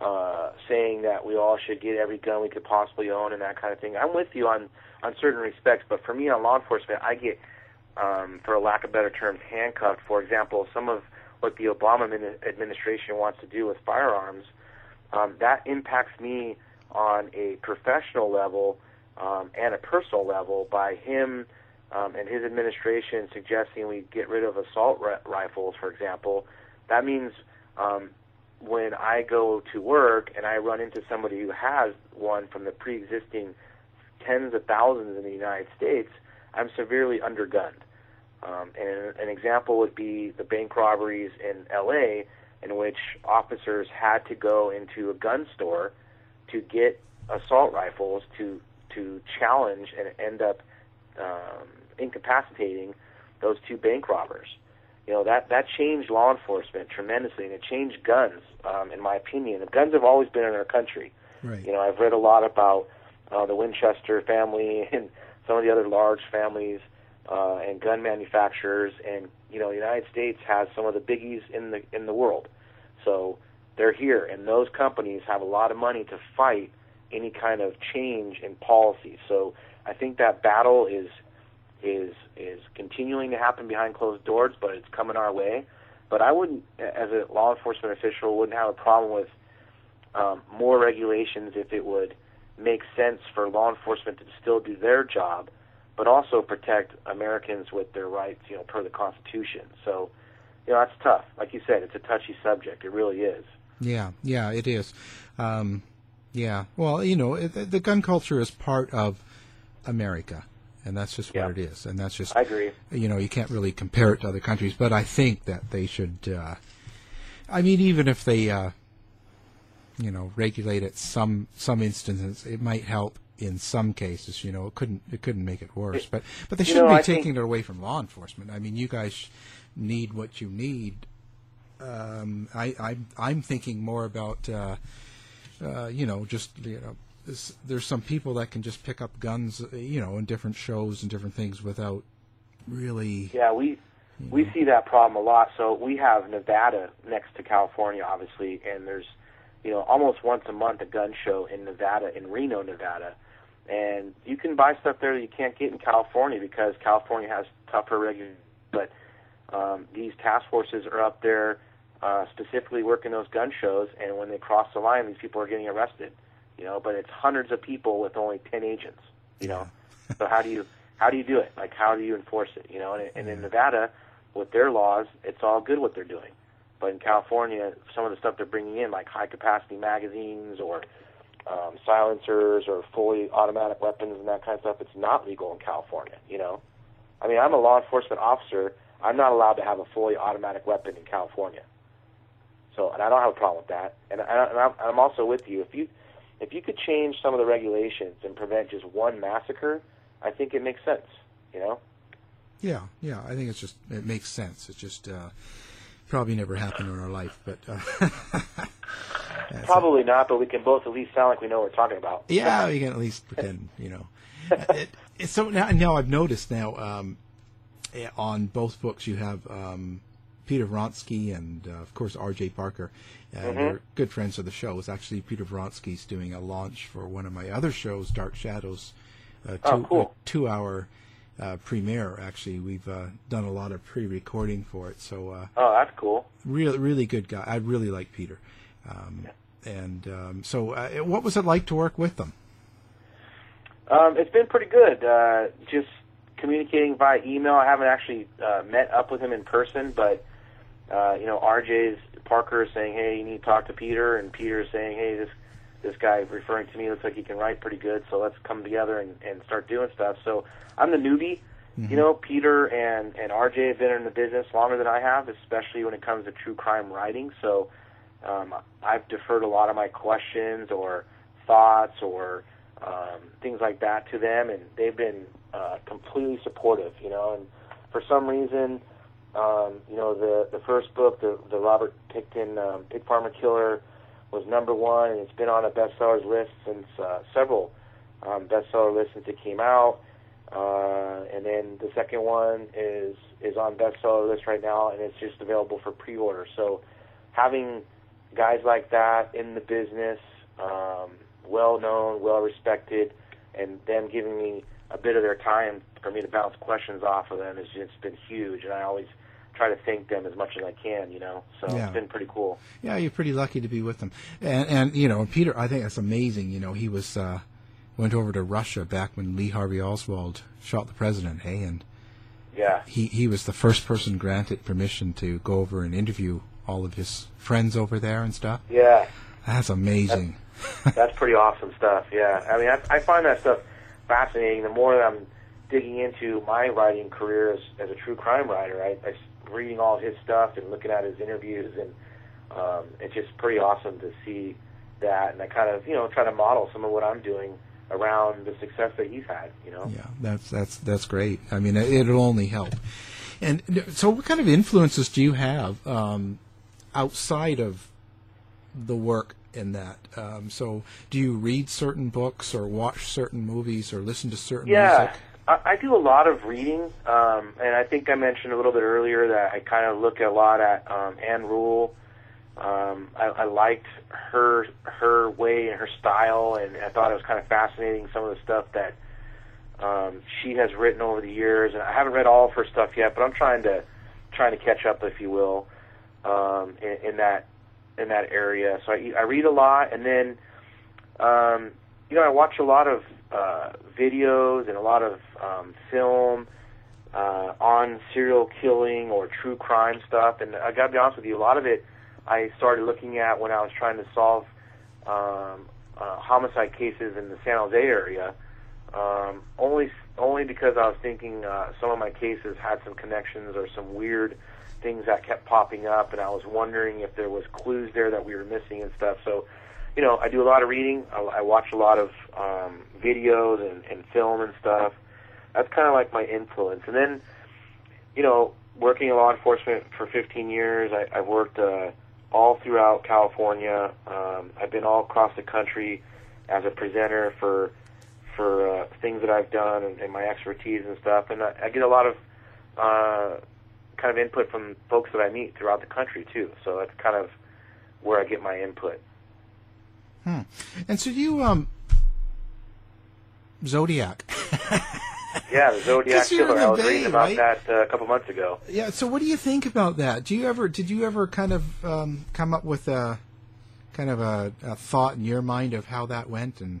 uh, saying that we all should get every gun we could possibly own and that kind of thing. I'm with you on on certain respects, but for me on law enforcement, I get, um, for a lack of better terms, handcuffed. For example, some of what the Obama administration wants to do with firearms, um, that impacts me on a professional level um, and a personal level by him um, and his administration suggesting we get rid of assault ri- rifles, for example. That means um, when I go to work and I run into somebody who has one from the pre-existing tens of thousands in the United States, I'm severely undergunned. Um, and an example would be the bank robberies in L.A., in which officers had to go into a gun store to get assault rifles to to challenge and end up um, incapacitating those two bank robbers. You know that that changed law enforcement tremendously, and it changed guns, um, in my opinion. And guns have always been in our country. Right. You know, I've read a lot about uh, the Winchester family and some of the other large families uh, and gun manufacturers, and you know, the United States has some of the biggies in the in the world. So they're here, and those companies have a lot of money to fight any kind of change in policy. So I think that battle is is is continuing to happen behind closed doors, but it's coming our way. But I wouldn't, as a law enforcement official, wouldn't have a problem with um, more regulations if it would make sense for law enforcement to still do their job, but also protect Americans with their rights, you know, per the Constitution. So, you know, that's tough. Like you said, it's a touchy subject. It really is. Yeah, yeah, it is. Um, yeah, well, you know, it, the gun culture is part of America, and that's just what it is. And that's just, I agree. You know, you can't really compare it to other countries, but I think that they should. Uh, I mean, even if they, uh, you know, regulate it some some instances, it might help in some cases. You know, it couldn't it couldn't make it worse, but but they shouldn't know, be I think- taking it away from law enforcement. I mean, you guys need what you need um, I, I'm I'm thinking more about uh, uh, you know just you know this, there's some people that can just pick up guns uh, you know in different shows and different things without really Yeah, we we see that problem a lot. So we have Nevada next to California, obviously, and there's you know almost once a month a gun show in Nevada, in Reno, Nevada, and you can buy stuff there that you can't get in California because California has tougher regulations. But um, these task forces are up there uh, specifically working those gun shows, and when they cross the line, these people are getting arrested. You know, but it's hundreds of people with only ten agents. You know, so how do you how do you do it? Like how do you enforce it? You know, and, and in Nevada, with their laws, it's all good what they're doing. But in California, some of the stuff they're bringing in, like high capacity magazines or um, silencers or fully automatic weapons and that kind of stuff, it's not legal in California. You know, I mean, I'm a law enforcement officer. I'm not allowed to have a fully automatic weapon in California. So, and I don't have a problem with that. And, I, and I'm, also with you. If you if you could change some of the regulations and prevent just one massacre, I think it makes sense. You know. yeah yeah I think it's just it makes sense it's just uh, probably never happened in our life but uh, Probably not, but we can both at least sound like we know what we're talking about. Yeah, we can at least pretend, you know. it, it, so now, now I've noticed now um, eh, on both books you have um, Peter Vronsky and uh, of course R.J. Parker. Uh, Mhm. They're good friends of the show. It's actually Peter Vronsky's doing a launch for one of my other shows, Dark Shadows. Uh, two, Oh, cool. a two-hour uh, premiere. Actually, we've uh, done a lot of pre-recording for it. So uh, Oh, that's cool. really, really good guy. I really like Peter. Um, And um, so, uh, what was it like to work with them? Um, it's been pretty good. Uh, just communicating via email. I haven't actually uh, met up with him in person, but uh, you know, RJ's Parker is saying, "Hey, you need to talk to Peter," and Peter is saying, "Hey, this this guy referring to me looks like he can write pretty good, so let's come together and, and start doing stuff." So I'm the newbie. You know, Peter and and RJ have been in the business longer than I have, especially when it comes to true crime writing. So um, I've deferred a lot of my questions or thoughts or um, things like that to them, and they've been uh, completely supportive. You know, and for some reason, um, you know, the the first book, the the Robert Pickton um, Pig Farmer Killer, was number one, and it's been on a bestsellers list since uh, several um, bestseller lists since it came out. Uh, and then the second one is is on bestseller list right now, and it's just available for pre-order. So having guys like that in the business, um, well known, well respected, and them giving me a bit of their time for me to bounce questions off of them has just been huge. And I always try to thank them as much as I can, you know. So Yeah. it's been pretty cool. Yeah, you're pretty lucky to be with them. And, and you know, Peter, I think that's amazing. You know, he was uh, went over to Russia back when Lee Harvey Oswald shot the president. Hey, and Yeah. he he was the first person granted permission to go over and interview all of his friends over there and stuff. Yeah. That's amazing. That's pretty awesome stuff. Yeah, I mean, I, I find that stuff fascinating. The more that I'm digging into my writing career as, as a true crime writer, I, I reading all his stuff and looking at his interviews, and um, it's just pretty awesome to see that. And I kind of, you know, try to model some of what I'm doing around the success that he's had. You know. Yeah, that's that's that's great. I mean, it, it'll only help. And so, what kind of influences do you have um, outside of the work in that? Um, so, do you read certain books, or watch certain movies, or listen to certain Yeah, music? I, do a lot of reading, um, and I think I mentioned a little bit earlier that I kind of look a lot at um, Ann Rule. Um, I, I liked her her way and her style, and I thought it was kind of fascinating some of the stuff that um, she has written over the years. And I haven't read all of her stuff yet, but I'm trying to trying to catch up, if you will, um, in, in that in that area. So I, I read a lot, and then um, you know I watch a lot of uh, videos and a lot of um, film uh, on serial killing or true crime stuff. And I got to be honest with you, a lot of it I started looking at when I was trying to solve um, uh, homicide cases in the San Jose area. Um, only only because I was thinking uh, some of my cases had some connections or some weird things that kept popping up, and I was wondering if there was clues there that we were missing and stuff. So, you know, I do a lot of reading. I, I watch a lot of um, videos and, and film and stuff. That's kind of like my influence. And then, you know, working in law enforcement for 15 years, I, I've worked uh, all throughout California. Um, I've been all across the country as a presenter for for uh, things that I've done and, and my expertise and stuff. And I, I get a lot of uh, kind of input from folks that I meet throughout the country too. So that's kind of where I get my input. Hmm. And so, you um, Zodiac. Yeah, the Zodiac Killer. the I was Bay, reading about right? that uh, a couple months ago. Yeah. So, what do you think about that? Do you ever did you ever kind of um, come up with a kind of a, a thought in your mind of how that went? And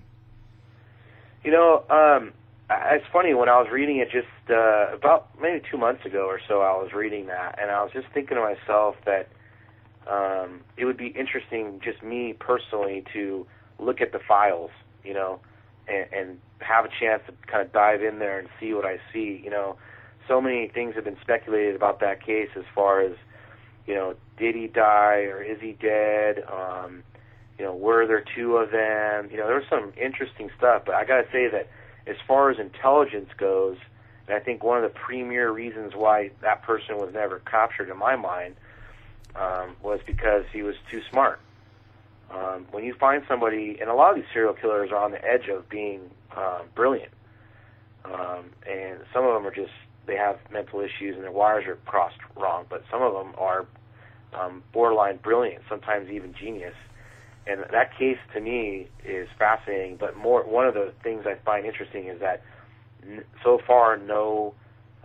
You know, um, I- it's funny when I was reading it just uh, about maybe two months ago or so. I was reading that, and I was just thinking to myself that um, it would be interesting, just me personally, to look at the files, you know, and, and have a chance to kind of dive in there and see what I see. You know, so many things have been speculated about that case as far as, you know, did he die or is he dead? Um, you know, were there two of them? You know, there was some interesting stuff, but I got to say that as far as intelligence goes, and I think one of the premier reasons why that person was never captured in my mind um, was because he was too smart. Um, when you find somebody, and a lot of these serial killers are on the edge of being um, brilliant, um, and some of them are just they have mental issues and their wires are crossed wrong, but some of them are um, borderline brilliant, sometimes even genius. And that case to me is fascinating. But more, one of the things I find interesting is that n- so far no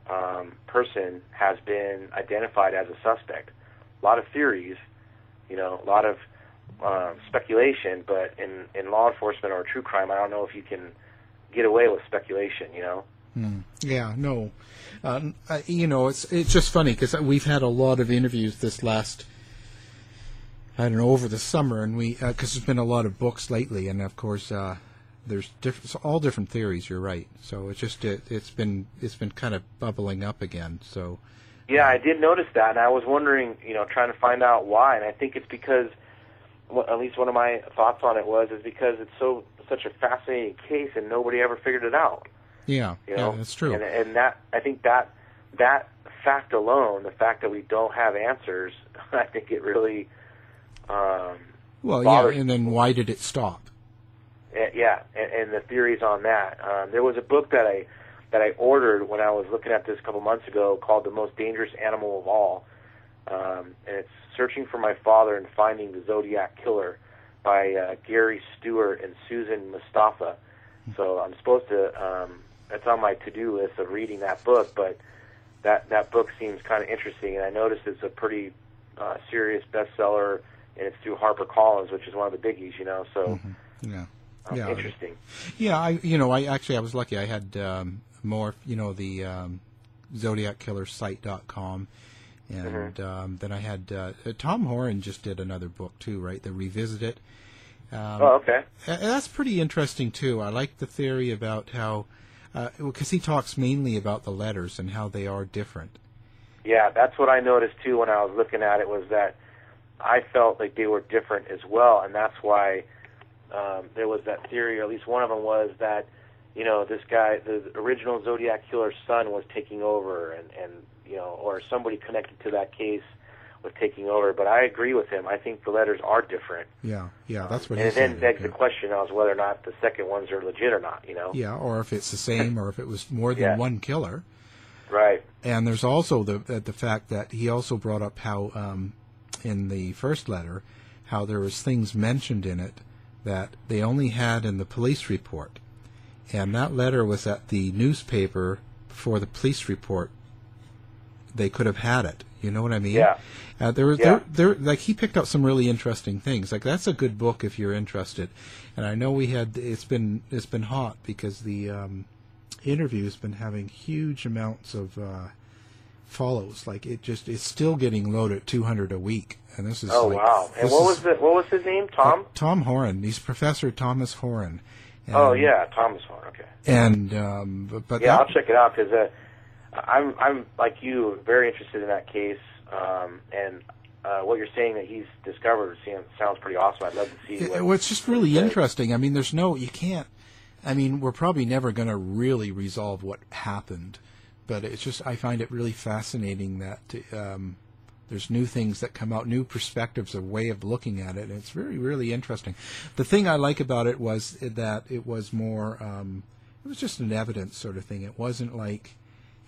um, person has been identified as a suspect. A lot of theories, you know, a lot of um, speculation, but in in law enforcement or true crime, I don't know if you can get away with speculation. You know. Hmm. Yeah, no, uh, uh, you know, it's it's just funny because we've had a lot of interviews this last, I don't know, over the summer, and we because there's been a lot of books lately, and of course, uh, there's so all different theories. You're right. So it's just it, it's been it's been kind of bubbling up again. So Yeah, I did notice that, and I was wondering, you know, trying to find out why. And I think it's because, well, at least one of my thoughts on it was, is because it's so such a fascinating case, and nobody ever figured it out. yeah, You know, yeah, that's true. And, and that I think that that fact alone, the fact that we don't have answers, I think it really, um, well, yeah, bothers and then why did it stop? Uh, yeah, and, and the theories on that. Um, there was a book that I that I ordered when I was looking at this a couple months ago called "The Most Dangerous Animal of All," um, and it's searching for my father and finding the Zodiac Killer by uh, Gary Stewart and Susan Mustafa. So I'm supposed to. Um, it's on my to-do list of reading that book, but that that book seems kind of interesting, and I noticed it's a pretty uh, serious bestseller, and it's through HarperCollins, which is one of the biggies, you know. So. Yeah. Um, yeah. interesting. Yeah, I you know I actually I was lucky. I had um, more you know the um, ZodiacKillersite.com, and Mm-hmm. um, then I had uh, uh, Tom Horan just did another book too, right? The Revisit It. Um, Oh, okay. That's pretty interesting too. I like the theory about how because he talks mainly about the letters and how they are different. Yeah, that's what I noticed too when I was looking at it was that I felt like they were different as well, and that's why um, there was that theory, or at least one of them was that you know this guy, the original Zodiac killer's son, was taking over, and and you know, or somebody connected to that case was taking over. But I agree with him. I think the letters are different, Yeah, yeah, that's what and then begs yeah. the question as whether or not the second ones are legit or not. You know, Yeah, or if it's the same, or if it was more than Yeah. one killer. right? And there's also the the, the fact that he also brought up how um, in the first letter how there was things mentioned in it that they only had in the police report, and that letter was at the newspaper before the police report. They could have had it. You know what I mean? Yeah. Uh, there was Yeah. there, there like he picked up some really interesting things. Like that's a good book if you're interested. And I know we had it's been it's been hot because the um, interview's been having huge amounts of uh, follows. Like it just it's still getting loaded at 200 a week. And this is Oh like, wow! And what was the what was his name? Tom? Tom Horan. He's Professor Thomas Horan. And, oh yeah, Thomas Horan. Okay. And um, but, but yeah, that- I'll check it out because uh, I'm I'm like you, very interested in that case, um, and uh, what you're saying that he's discovered sounds pretty awesome. I'd love to see. It- What, well, it's just really interesting. I mean, there's no, you can't. I mean, we're probably never going to really resolve what happened, but it's just I find it really fascinating that um, there's new things that come out, new perspectives, a way of looking at it, and it's really, really interesting. The thing I like about it was that it was more, um, it was just an evidence sort of thing. It wasn't like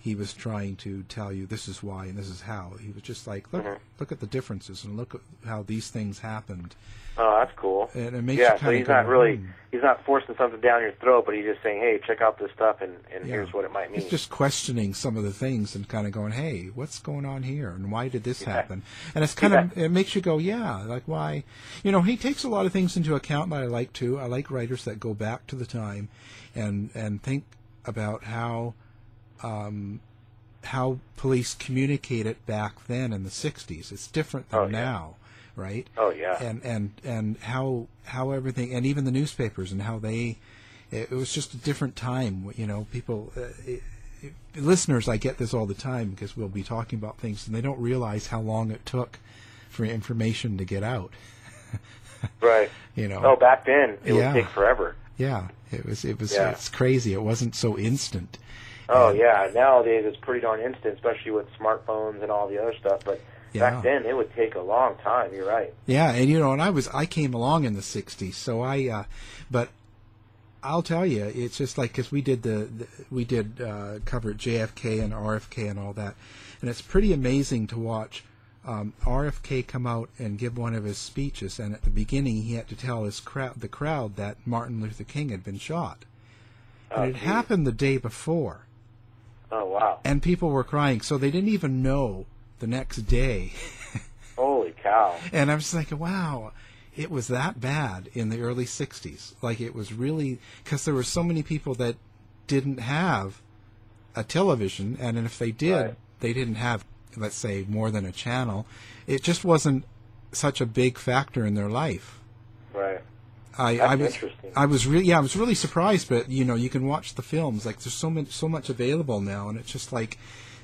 he was trying to tell you this is why and this is how. He was just like, look, look at the differences and look at how these things happened. oh, that's cool. And it makes yeah, you so he's not really "Hmm." he's not forcing something down your throat, but he's just saying, hey, check out this stuff, and and Yeah. here's what it might mean. He's just questioning some of the things and kind of going, "Hey, what's going on here? And why did this Yeah. happen?" And it's kind of it makes you go, "Yeah, like why?" You know, he takes a lot of things into account that I like too. I like writers that go back to the time and and think about how um, how police communicated back then in the '60s. It's different than Oh, yeah. now, right? Oh, yeah. And and and how how everything and even the newspapers and how they it, it was just a different time. You know, people. Uh, it, it- listeners, I get this all the time because we'll be talking about things and they don't realize how long it took for information to get out. right. You know. Oh, back then it Yeah. would take forever. Yeah, it was. It was. Yeah. It's crazy. It wasn't so instant. Oh yeah, nowadays it's pretty darn instant, especially with smartphones and all the other stuff. But Yeah. back then it would take a long time. You're right. Yeah, and you know, and I was I came along in the '60s, so I, uh, but I'll tell you, it's just like because we did the, the we did uh, cover JFK and RFK and all that, and it's pretty amazing to watch um, RFK come out and give one of his speeches, and at the beginning he had to tell his crowd, the crowd, that Martin Luther King had been shot, and Oh, it geez. happened the day before, Oh wow! and people were crying, so they didn't even know the next day, Holy cow! and I was like, wow. It was that bad in the early '60s. Like it was really because there were so many people that didn't have a television, and if they did, Right. they didn't have, let's say, more than a channel. It just wasn't such a big factor in their life. Right. I, I was. I was really, yeah, I was really surprised. But you know, you can watch the films. Like there's so much, so much available now, and it's just like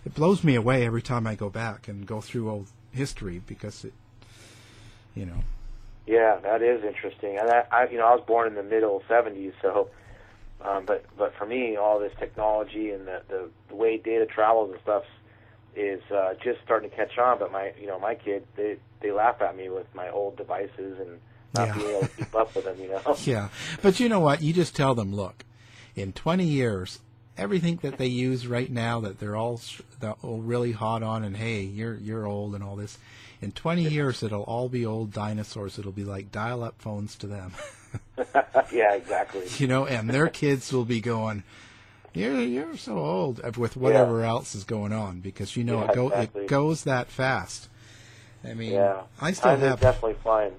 it blows me away every time I go back and go through old history because it, you know, Yeah, that is interesting. And I, I you know, I was born in the middle '70s, so. Um, but but for me, all this technology and the, the the way data travels and stuff is uh, just starting to catch on. But my you know my kids they they laugh at me with my old devices and not Yeah. being able to keep up with them. You know. yeah. But you know what? You just tell them, look, in 20 years, everything that they use right now that they're all they're all really hot on, and hey, you're you're old and all this. In 20 years, it'll all be old dinosaurs. It'll be like dial-up phones to them, yeah, exactly. you know. And their kids will be going, "You're you're so old," uh, with whatever else is going on because you know Yeah, it go exactly. it goes that fast. I mean, Yeah, I still Time have definitely flying.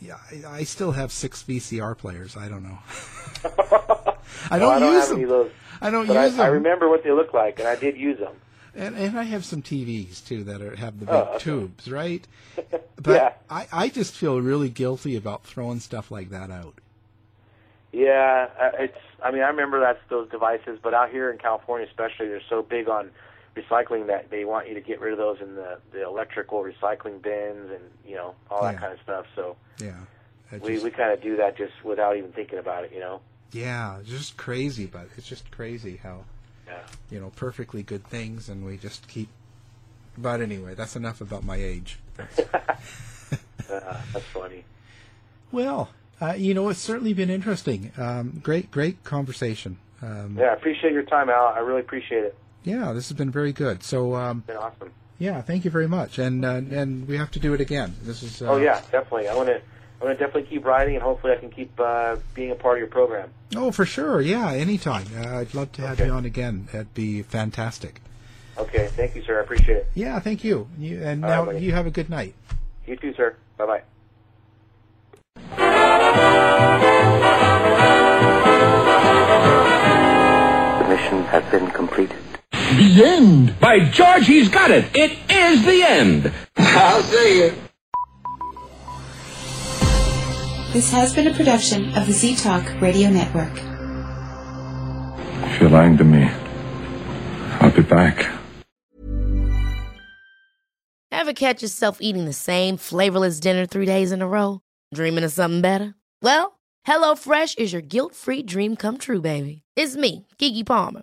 Yeah, I, I still have six VCR players. I don't know. I don't I don't use them. any of those. I don't use I, I remember what they look like, and I did use them. And, and I have some TVs too that are, have the big Oh, okay. tubes, right? But Yeah. I, I just feel really guilty about throwing stuff like that out. Yeah, uh, it's. I mean, I remember that's those devices, but out here in California, especially, they're so big on recycling that they want you to get rid of those in the the electrical recycling bins and you know all that Yeah. kind of stuff. So Yeah. It we just- we kind of do that just without even thinking about it, you know. yeah, it's just crazy, but it's just crazy how, Yeah. you know, perfectly good things and we just keep. But anyway, that's enough about my age. Uh, that's funny. Well, uh, you know, it's certainly been interesting. Um, great, great conversation. Um, Yeah, I appreciate your time, Al. I really appreciate it. Yeah, this has been very good. So, um, It's been awesome. yeah, thank you very much, and uh, and we have to do it again. This is. Uh, oh yeah, definitely. I want to. I want to definitely keep writing, and hopefully, I can keep uh, being a part of your program. Oh, for sure. Yeah, anytime. Uh, I'd love to have Okay. you on again. That'd be fantastic. Okay, thank you, sir. I appreciate it. Yeah, thank you. you and All now right, you have a good night. You too, sir. Bye bye. The mission has been completed. The end. By George, he's got it. It is the end. I'll say it. This has been a production of the Z Talk Radio Network. If you're lying to me, I'll be back. Ever catch yourself eating the same flavorless dinner three days in a row? Dreaming of something better? Well, HelloFresh is your guilt-free dream come true, baby. It's me, Keke Palmer.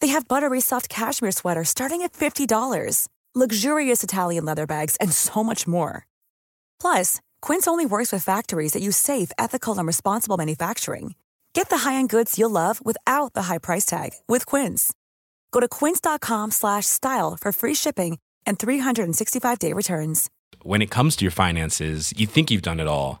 They have buttery soft cashmere sweaters starting at $50, luxurious Italian leather bags, and so much more. Plus, Quince only works with factories that use safe, ethical, and responsible manufacturing. Get the high-end goods you'll love without the high price tag with Quince. Go to quince.com slash style for free shipping and 365-day returns. When it comes to your finances, you think you've done it all.